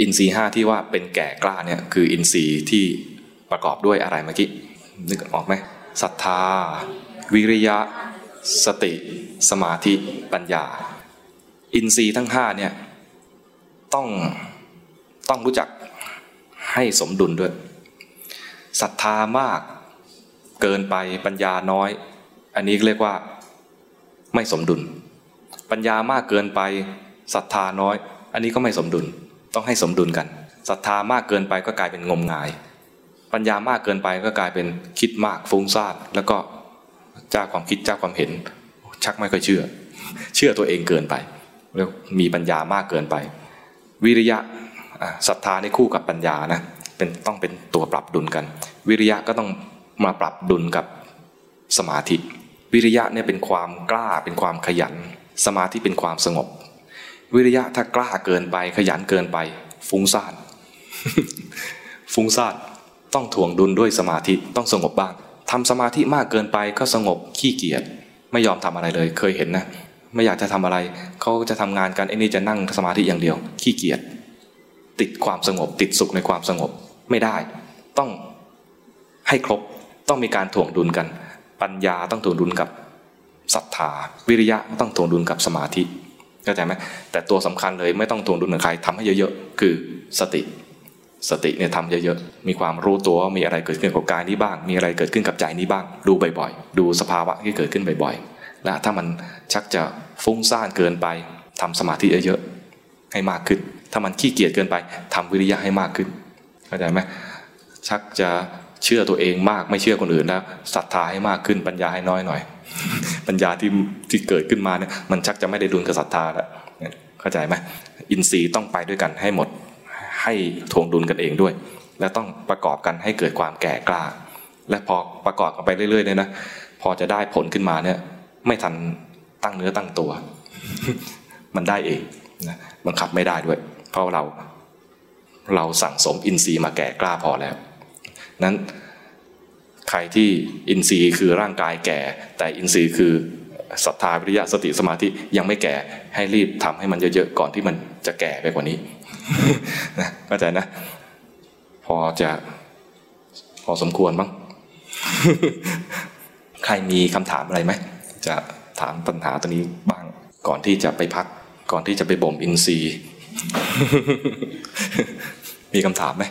อินทรีห้าที่ว่าเป็นแก่กล้าเนี่ยคืออินทรีย์ที่ประกอบด้วยอะไรเมื่อกี้นึกออกไหมศรัทธา วิริยะ สติ สมาธิปัญญา อินทรีย์ทั้งห้าเนี่ยต้องต้องรู้จักให้สมดุลด้วยศรัทธามากเกินไปปัญญาน้อย อันนี้เรียกว่าไม่สมดุล ปัญญามากเกินไปศรัทธาน้อย อันนี้ก็ไม่สมดุล ต้องให้สมดุลกันศรัทธามากเกินไปก็กลายเป็นงมงาย ปัญญามากเกินไปก็กลายเป็นคิดมากฟุ้งซ่านแล้วก็เจ้าความคิดเจ้าความเห็น ชักไม่ค่อยเชื่อ เชื่อตัวเองเกินไปแล้วมีปัญญามากเกินไป วิริยะศรัทธาในคู่กับปัญญานะเป็นต้องเป็นตัวปรับดุลกัน วิริยะก็ต้องมาปรับดุลกับสมาธิ วิริยะเนี่ยเป็นความกล้าเป็นความขยัน สมาธิเป็นความสงบ วิริยะถ้ากล้าเกินไป ขยันเกินไป ฟุ้งซ่านฟุ้งซ่านต้องถ่วงดุลด้วยสมาธิต้องสงบบ้างทำสมาธิมากเกินไปก็สงบขี้เกียจไม่ยอมทำอะไรเลย เคยเห็นนะ ไม่อยากจะทำอะไรเขาจะทำงานกันไอ้นี่จะนั่งสมาธิอย่างเดียว ขี้เกียจติดความสงบ ติดสุขในความสงบไม่ได้ ต้องให้ครบต้องมีการถ่วงดุลกัน ปัญญาต้องถ่วงดุลกับศรัทธาวิริยะต้องถ่วงดุลกับสมาธิ เข้าใจไหมแต่ตัวสำคัญเลยไม่ต้องถ่วงดุลกับใครทำให้เยอะๆ คือสติ สติเนี่ยทำเยอะๆ มีความรู้ตัวว่ามีอะไรเกิดขึ้นกับกายนี้บ้าง มีอะไรเกิดขึ้นกับใจนี้บ้าง ดูบ่อยๆ ดูสภาวะที่เกิดขึ้นบ่อยๆ และถ้ามันชักจะฟุ้งซ่านเกินไปทำสมาธิเยอะๆ ให้มากขึ้น ถ้ามันขี้เกียจเกินไปทำวิริยะให้มากขึ้น เข้าใจไหมชักจะเชื่อตัวเองมากไม่เชื่อคนอื่นแล้วศรัทธาให้มากขึ้นปัญญาให้น้อยหน่อย ปัญญาที่ที่เกิดขึ้นมาเนี่ยมันชักจะไม่ได้ดุลกับศรัทธาแล้วเข้าใจไหมอินทรีย์ต้องไปด้วยกันให้หมดให้ทวงดุลกันเองด้วย และต้องประกอบกันให้เกิดความแก่กล้า และพอประกอบกันไปเรื่อยๆเนี่ยนะพอจะได้ผลขึ้นมาเนี่ยไม่ทันตั้งเนื้อตั้งตัว มันได้เองนะบังคับไม่ได้ด้วย เพราะเราเราสั่งสมอินทรีย์มาแก่กล้าพอแล้วนั้น ใครที่อินทรีย์คือร่างกายแก่ แต่อินทรีย์คือศรัทธาวิริยะสติสมาธิยังไม่แก่ให้รีบทำให้มันเยอะๆก่อนที่มันจะแก่ไปกว่านี้นะเข้าใจนะ พอจะพอสมควรบ้างใครมีคำถามอะไรไหมจะถามปัญหาตัวนี้บ้างก่อนที่จะไปพัก ก่อนที่จะไปบ่มอินทรีย์ มีคำถามไหม